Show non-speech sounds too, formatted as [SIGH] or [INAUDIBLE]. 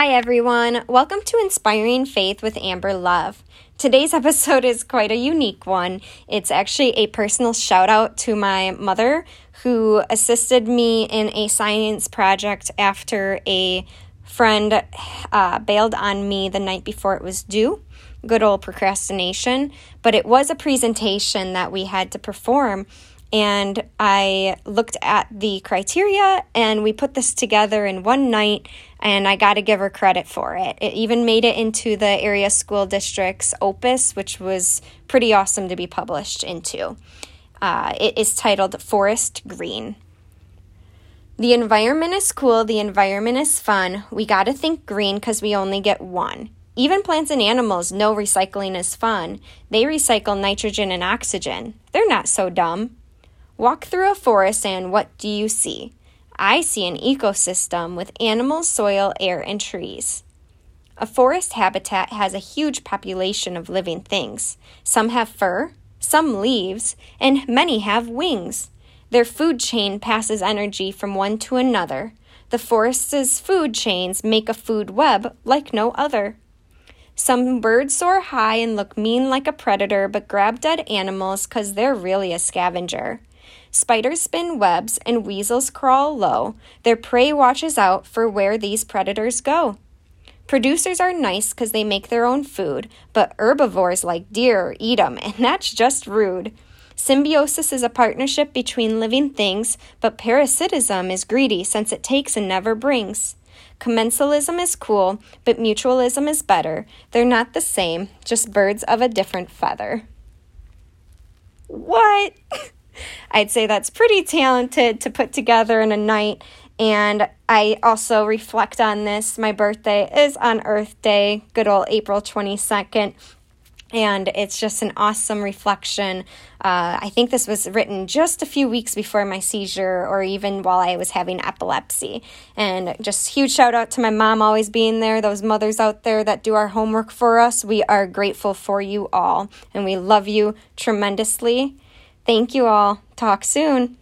Hi, everyone. Welcome to Inspiring Faith with Amber Love. Today's [LAUGHS] episode is quite a unique one. It's actually a personal shout out to my mother who assisted me in a science project after a friend uh, bailed on me the night before it was due. Good old procrastination. But it was a presentation that we had to perform and I looked at the criteria and we put this together in one night and I got to give her credit for it. It even made it into the area school district's opus, which was pretty awesome to be published into. Uh, it is titled Forest Green. The environment is cool, the environment is fun. We got to think green because we only get one. Even plants and animals know recycling is fun. They recycle nitrogen and oxygen. They're not so dumb. Walk through a forest and what do you see? I see an ecosystem with animals, soil, air, and trees. A forest habitat has a huge population of living things. Some have fur, some leaves, and many have wings. Their food chain passes energy from one to another. The forest's food chains make a food web like no other. Some birds soar high and look mean like a predator, but grab dead animals 'cause they're really a scavenger. Spiders spin webs and weasels crawl low. Their prey watches out for where these predators go. Producers are nice because they make their own food, but herbivores like deer eat 'em, and that's just rude. Symbiosis is a partnership between living things, but parasitism is greedy since it takes and never brings. Commensalism is cool, but mutualism is better. They're not the same, just birds of a different feather. What? [LAUGHS] I'd say that's pretty talented to put together in a night. And I also reflect on this. My birthday is on Earth Day, good old April 22nd. And it's just an awesome reflection. Uh, I think this was written just a few weeks before my seizure, or even while I was having epilepsy. And just huge shout out to my mom always being there, those mothers out there that do our homework for us. We are grateful for you all, and we love you tremendously. Thank you all. Talk soon.